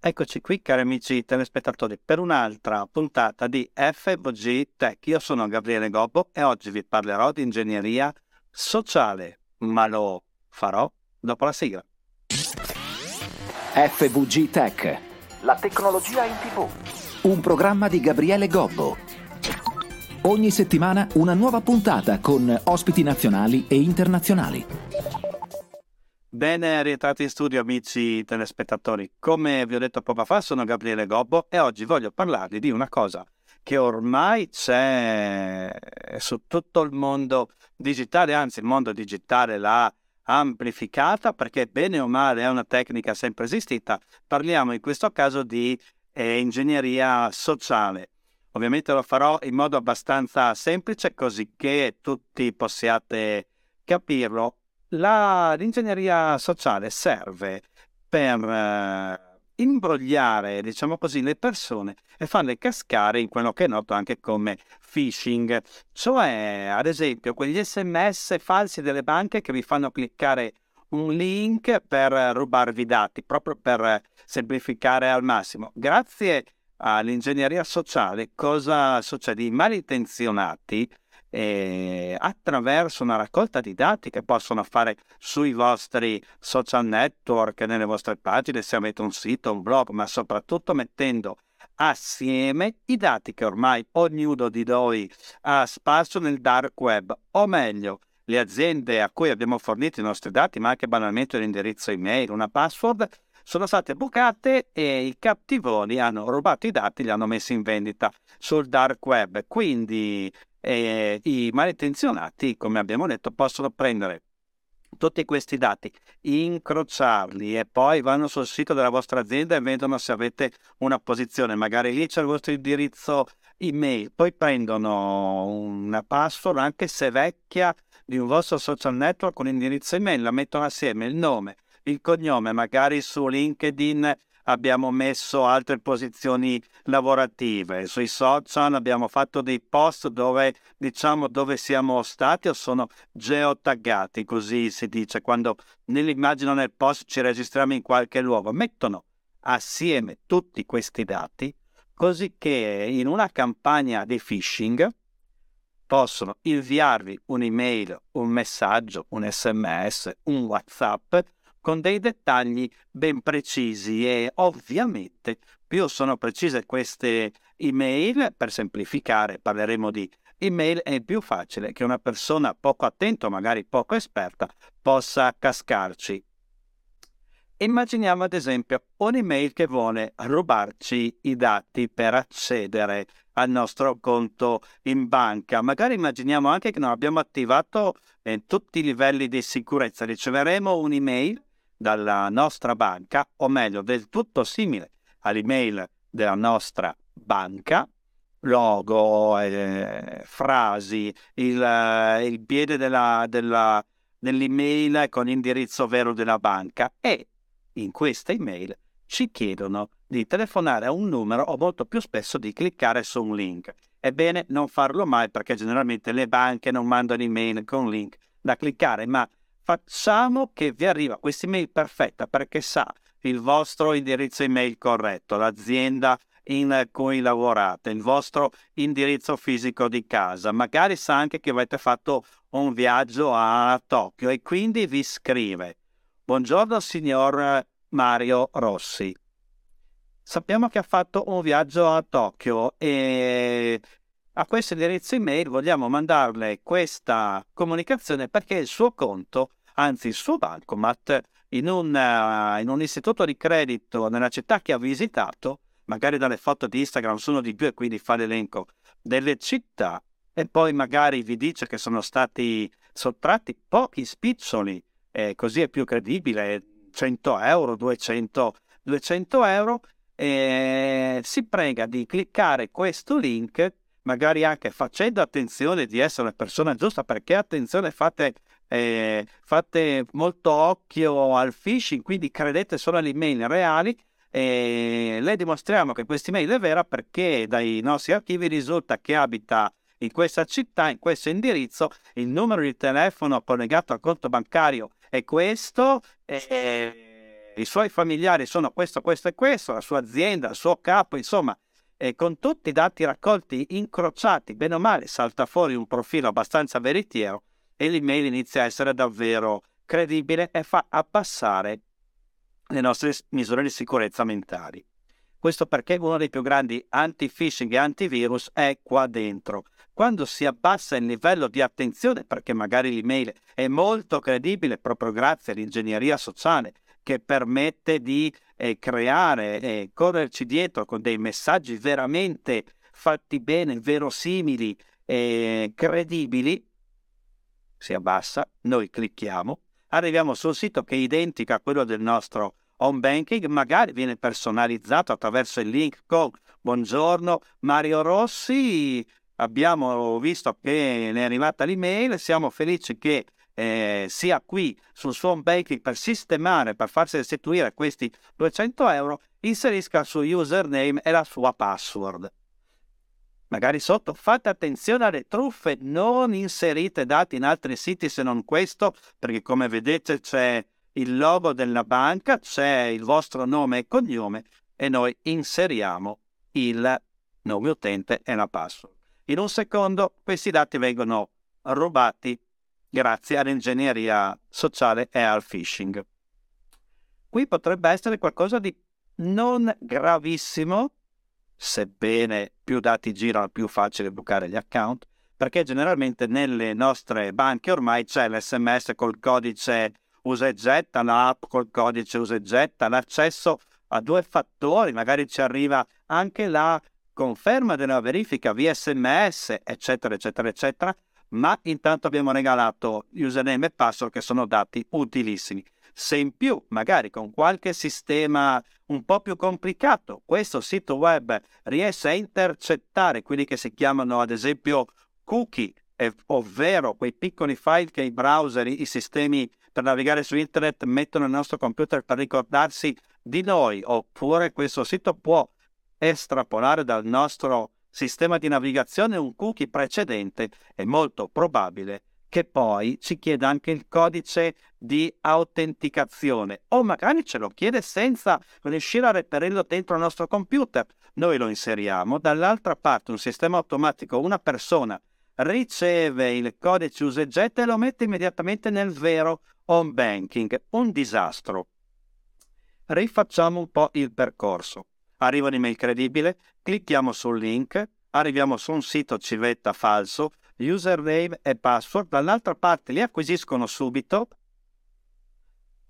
Eccoci qui cari amici telespettatori per un'altra puntata di FVG Tech. Io sono Gabriele Gobbo e oggi vi parlerò di ingegneria sociale, ma lo farò dopo la sigla. FVG Tech. La tecnologia in tv. Un programma di Gabriele Gobbo. Ogni settimana una nuova puntata con ospiti nazionali e internazionali. Bene, rientrati in studio amici telespettatori. Come vi ho detto poco fa, sono Gabriele Gobbo e oggi voglio parlarvi di una cosa che ormai c'è su tutto il mondo digitale, anzi il mondo digitale l'ha amplificata perché bene o male è una tecnica sempre esistita. Parliamo in questo caso di eh, ingegneria sociale. Ovviamente lo farò in modo abbastanza semplice così che tutti possiate capirlo la, l'ingegneria sociale serve per eh, imbrogliare, diciamo così, le persone e farle cascare in quello che è noto anche come phishing, cioè ad esempio quegli sms falsi delle banche che vi fanno cliccare un link per rubarvi dati, proprio per semplificare al massimo. Grazie all'ingegneria sociale cosa succede? I malintenzionati eh, attraverso una raccolta di dati che possono fare sui vostri social network, nelle vostre pagine, se avete un sito, un blog, ma soprattutto mettendo assieme i dati che ormai ognuno di noi ha sparso nel dark web, o meglio, le aziende a cui abbiamo fornito i nostri dati, ma anche banalmente l'indirizzo email, una password, sono state bucate e i cattivoni hanno rubato i dati e li hanno messi in vendita sul dark web. Quindi eh, i malintenzionati, come abbiamo detto, possono prendere tutti questi dati, incrociarli e poi vanno sul sito della vostra azienda e vedono se avete una posizione, magari lì c'è il vostro indirizzo email, poi prendono una password anche se vecchia di un vostro social network con indirizzo email, la mettono assieme il nome, il cognome, magari su LinkedIn abbiamo messo altre posizioni lavorative, sui social abbiamo fatto dei post dove diciamo dove siamo stati o sono geotaggati, così si dice, quando nell'immagine nel post ci registriamo in qualche luogo, mettono assieme tutti questi dati così che in una campagna di phishing possono inviarvi un'email, un messaggio, un sms, un whatsapp con dei dettagli ben precisi e ovviamente più sono precise queste email, per semplificare parleremo di email, è più facile che una persona poco attenta, magari poco esperta, possa cascarci. Immaginiamo ad esempio un'email che vuole rubarci i dati per accedere al nostro conto in banca. Magari immaginiamo anche che non abbiamo attivato eh, tutti i livelli di sicurezza. Riceveremo un'email dalla nostra banca, o meglio del tutto simile all'email della nostra banca, logo, eh, frasi, il, eh, il piede della, della, dell'email con indirizzo vero della banca e in questa email ci chiedono di telefonare a un numero o molto più spesso di cliccare su un link. Ebbene, non farlo mai perché generalmente le banche non mandano email con link da cliccare, ma facciamo che vi arriva questa email perfetta perché sa il vostro indirizzo email corretto, l'azienda in cui lavorate, il vostro indirizzo fisico di casa, magari sa anche che avete fatto un viaggio a Tokyo e quindi vi scrive Buongiorno signor Mario Rossi. Sappiamo che ha fatto un viaggio a Tokyo e a questo indirizzo email vogliamo mandarle questa comunicazione perché il suo conto anzi il suo bancomat in un, uh, in un istituto di credito nella città che ha visitato, magari dalle foto di Instagram sono di più e quindi fa l'elenco delle città e poi magari vi dice che sono stati sottratti pochi spiccioli, eh, così è più credibile, 100 euro, 200, 200 euro, e si prega di cliccare questo link, magari anche facendo attenzione di essere la persona giusta, perché attenzione fate eh, fate molto occhio al phishing, quindi credete solo alle email reali e le dimostriamo che questa email è vera perché dai nostri archivi risulta che abita in questa città, in questo indirizzo, il numero di telefono collegato al conto bancario è questo e i suoi familiari sono questo, questo e questo, la sua azienda, il suo capo, insomma, e con tutti i dati raccolti incrociati, bene o male, salta fuori un profilo abbastanza veritiero e l'email inizia a essere davvero credibile e fa abbassare le nostre misure di sicurezza mentali. Questo perché uno dei più grandi anti-phishing e antivirus è qua dentro. Quando si abbassa il livello di attenzione, perché magari l'email è molto credibile proprio grazie all'ingegneria sociale che permette di eh, creare e eh, correrci dietro con dei messaggi veramente fatti bene, verosimili e credibili, si abbassa, noi clicchiamo, arriviamo sul sito che è identico a quello del nostro home banking, magari viene personalizzato attraverso il link con buongiorno Mario Rossi, abbiamo visto che ne è arrivata l'email, siamo felici che eh, sia qui sul suo home banking per sistemare, per farsi restituire questi 200 euro, inserisca il suo username e la sua password. Magari sotto fate attenzione alle truffe, non inserite dati in altri siti se non questo, perché come vedete c'è il logo della banca, c'è il vostro nome e cognome e noi inseriamo il nome utente e la password. In un secondo questi dati vengono rubati grazie all'ingegneria sociale e al phishing. Qui potrebbe essere qualcosa di non gravissimo, sebbene più dati girano più facile bucare gli account, perché generalmente nelle nostre banche ormai c'è l'SMS col codice usa e getta, l'app col codice usa e getta, l'accesso a due fattori, magari ci arriva anche la conferma della verifica via sms, eccetera, eccetera, eccetera, ma intanto abbiamo regalato username e password che sono dati utilissimi. Se in più, magari con qualche sistema un po' più complicato, questo sito web riesce a intercettare quelli che si chiamano ad esempio cookie, ovvero quei piccoli file che i browser, i sistemi per navigare su internet mettono nel nostro computer per ricordarsi di noi, oppure questo sito può estrapolare dal nostro sistema di navigazione un cookie precedente, è molto probabile che poi ci chieda anche il codice di autenticazione o magari ce lo chiede senza riuscire a reperirlo dentro il nostro computer. Noi lo inseriamo, dall'altra parte un sistema automatico, una persona riceve il codice usegetta e lo mette immediatamente nel vero home banking. Un disastro. Rifacciamo un po' il percorso arriva un'email credibile, clicchiamo sul link, arriviamo su un sito civetta falso, username e password, dall'altra parte li acquisiscono subito,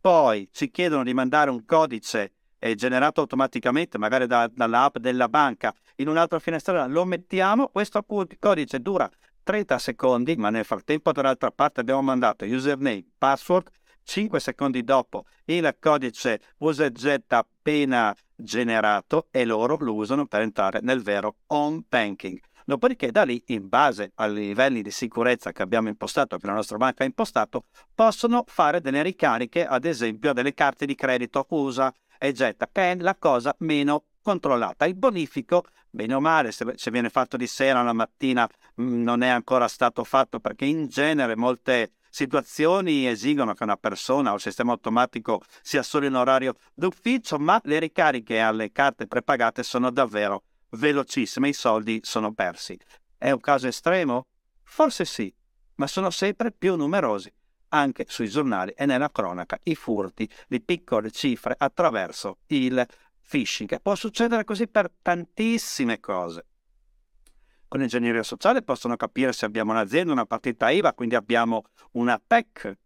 poi ci chiedono di mandare un codice eh, generato automaticamente, magari da, dall'app della banca, in un'altra finestra, lo mettiamo, questo codice dura 30 secondi, ma nel frattempo dall'altra parte abbiamo mandato username, password, 5 secondi dopo il codice usa getta appena generato e loro lo usano per entrare nel vero home banking. Dopodiché da lì, in base ai livelli di sicurezza che abbiamo impostato, che la nostra banca ha impostato, possono fare delle ricariche, ad esempio, delle carte di credito USA e getta, che è la cosa meno controllata. Il bonifico, bene o male, se, se viene fatto di sera o la mattina, mh, mm, non è ancora stato fatto perché in genere molte situazioni esigono che una persona o il sistema automatico sia solo in orario d'ufficio, ma le ricariche alle carte prepagate sono davvero velocissime, i soldi sono persi. È un caso estremo? Forse sì, ma sono sempre più numerosi anche sui giornali e nella cronaca i furti di piccole cifre attraverso il phishing. Può succedere così per tantissime cose con ingegneria sociale possono capire se abbiamo un'azienda, una partita IVA, quindi abbiamo una PEC,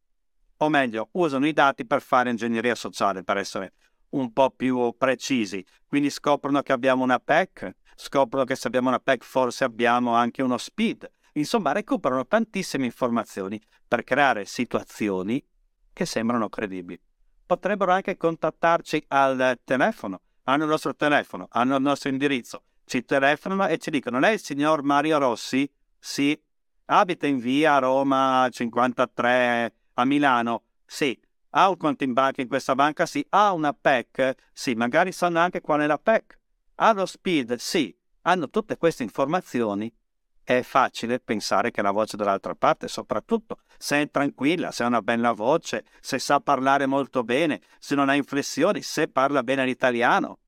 o meglio, usano i dati per fare ingegneria sociale, per essere un po' più precisi. Quindi scoprono che abbiamo una PEC, scoprono che se abbiamo una PEC forse abbiamo anche uno SPID. Insomma, recuperano tantissime informazioni per creare situazioni che sembrano credibili. Potrebbero anche contattarci al telefono, hanno il nostro telefono, hanno il nostro indirizzo ci telefonano e ci dicono lei il signor Mario Rossi? Sì. Abita in via Roma 53 a Milano? Sì. Ha un conto in banca in questa banca? Sì. Ha una PEC? Sì. Magari sanno anche qual è la PEC. Ha lo SPID? Sì. Hanno tutte queste informazioni è facile pensare che la voce dall'altra parte, soprattutto se è tranquilla, se ha una bella voce, se sa parlare molto bene, se non ha inflessioni, se parla bene l'italiano,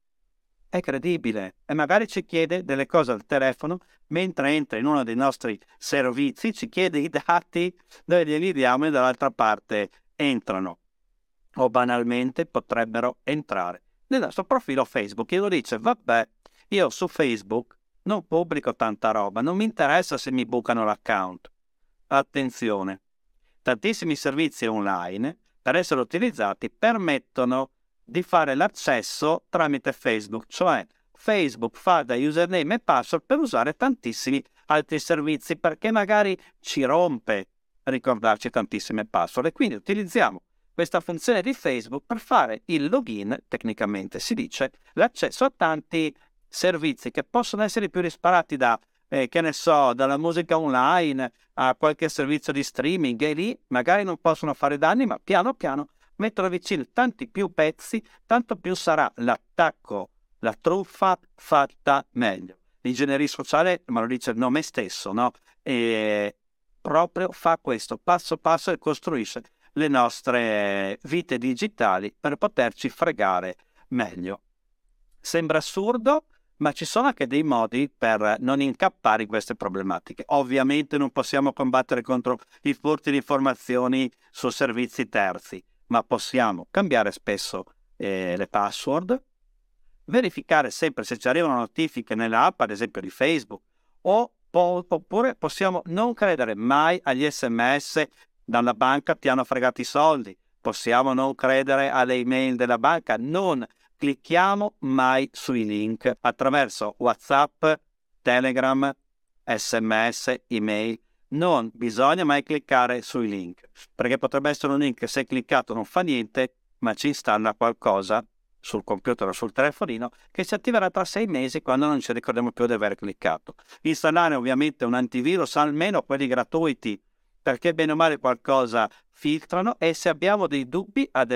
è credibile e magari ci chiede delle cose al telefono mentre entra in uno dei nostri servizi, ci chiede i dati, noi glieli diamo e dall'altra parte entrano o banalmente potrebbero entrare nel nostro profilo Facebook e lo dice vabbè io su Facebook non pubblico tanta roba, non mi interessa se mi bucano l'account. Attenzione, tantissimi servizi online per essere utilizzati permettono di fare l'accesso tramite Facebook, cioè Facebook fa da username e password per usare tantissimi altri servizi perché magari ci rompe ricordarci tantissime password e quindi utilizziamo questa funzione di Facebook per fare il login, tecnicamente si dice, l'accesso a tanti servizi che possono essere più disparati da, eh, che ne so, dalla musica online a qualche servizio di streaming e lì magari non possono fare danni, ma piano piano mettono vicino tanti più pezzi, tanto più sarà l'attacco, la truffa fatta meglio. L'ingegneria sociale, ma lo dice il nome stesso, no? E proprio fa questo passo passo e costruisce le nostre vite digitali per poterci fregare meglio. Sembra assurdo, ma ci sono anche dei modi per non incappare in queste problematiche. Ovviamente non possiamo combattere contro i furti di informazioni su servizi terzi, ma possiamo cambiare spesso eh, le password, verificare sempre se ci arrivano notifiche nell'app, ad esempio di Facebook, o, oppure possiamo non credere mai agli sms dalla banca ti hanno fregato i soldi, possiamo non credere alle email della banca, non clicchiamo mai sui link. Attraverso WhatsApp, Telegram, sms, email. Non bisogna mai cliccare sui link, perché potrebbe essere un link che se cliccato non fa niente, ma ci installa qualcosa sul computer o sul telefonino che si attiverà tra sei mesi quando non ci ricordiamo più di aver cliccato. Installare ovviamente un antivirus, almeno quelli gratuiti, perché bene o male qualcosa filtrano e se abbiamo dei dubbi, ad,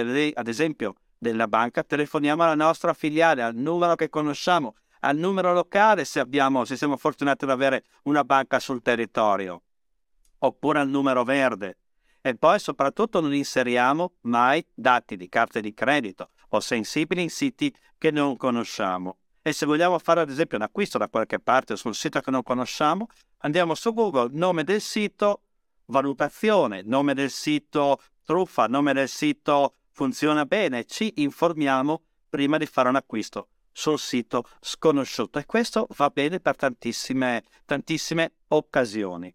esempio della banca, telefoniamo alla nostra filiale, al numero che conosciamo, al numero locale se, abbiamo, se siamo fortunati ad avere una banca sul territorio oppure al numero verde. E poi soprattutto non inseriamo mai dati di carte di credito o sensibili in siti che non conosciamo. E se vogliamo fare ad esempio un acquisto da qualche parte sul sito che non conosciamo, andiamo su Google, nome del sito, valutazione, nome del sito truffa, nome del sito funziona bene, ci informiamo prima di fare un acquisto sul sito sconosciuto e questo va bene per tantissime, tantissime occasioni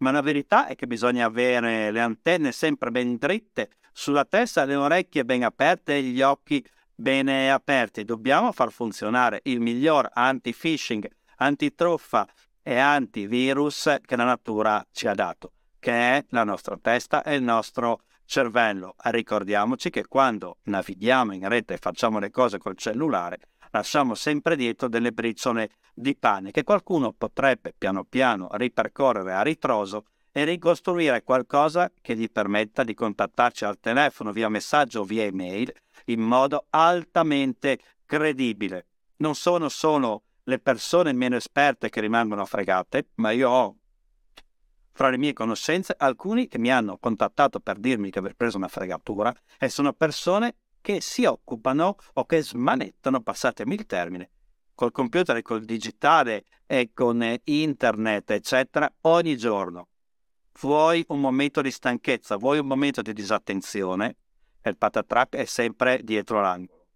ma la verità è che bisogna avere le antenne sempre ben dritte sulla testa, le orecchie ben aperte e gli occhi bene aperti. Dobbiamo far funzionare il miglior anti-phishing, anti-truffa e antivirus che la natura ci ha dato, che è la nostra testa e il nostro cervello. Ricordiamoci che quando navighiamo in rete e facciamo le cose col cellulare, lasciamo sempre dietro delle briciole di pane che qualcuno potrebbe piano piano ripercorrere a ritroso e ricostruire qualcosa che gli permetta di contattarci al telefono via messaggio o via email in modo altamente credibile. Non sono solo le persone meno esperte che rimangono fregate, ma io ho fra le mie conoscenze alcuni che mi hanno contattato per dirmi che aver preso una fregatura e sono persone che si occupano o che smanettano, passatemi il termine, col computer e col digitale e con internet, eccetera, ogni giorno. Vuoi un momento di stanchezza, vuoi un momento di disattenzione, e il patatrack è sempre dietro l'angolo.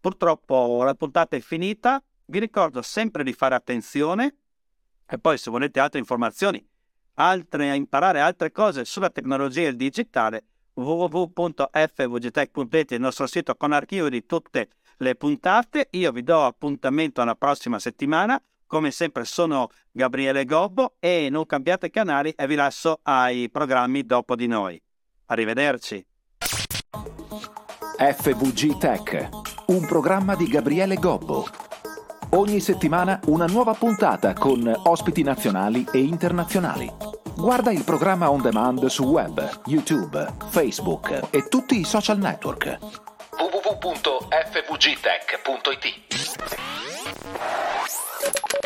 Purtroppo la puntata è finita, vi ricordo sempre di fare attenzione e poi se volete altre informazioni, altre, imparare altre cose sulla tecnologia e il digitale, www.fvgtech.it il nostro sito con archivio di tutte le puntate. Io vi do appuntamento alla prossima settimana. Come sempre sono Gabriele Gobbo e non cambiate canali e vi lascio ai programmi dopo di noi. Arrivederci. FVG Tech, un programma di Gabriele Gobbo. Ogni settimana una nuova puntata con ospiti nazionali e internazionali. Guarda il programma on demand su web, YouTube, Facebook e tutti i social network. www.fvgtech.it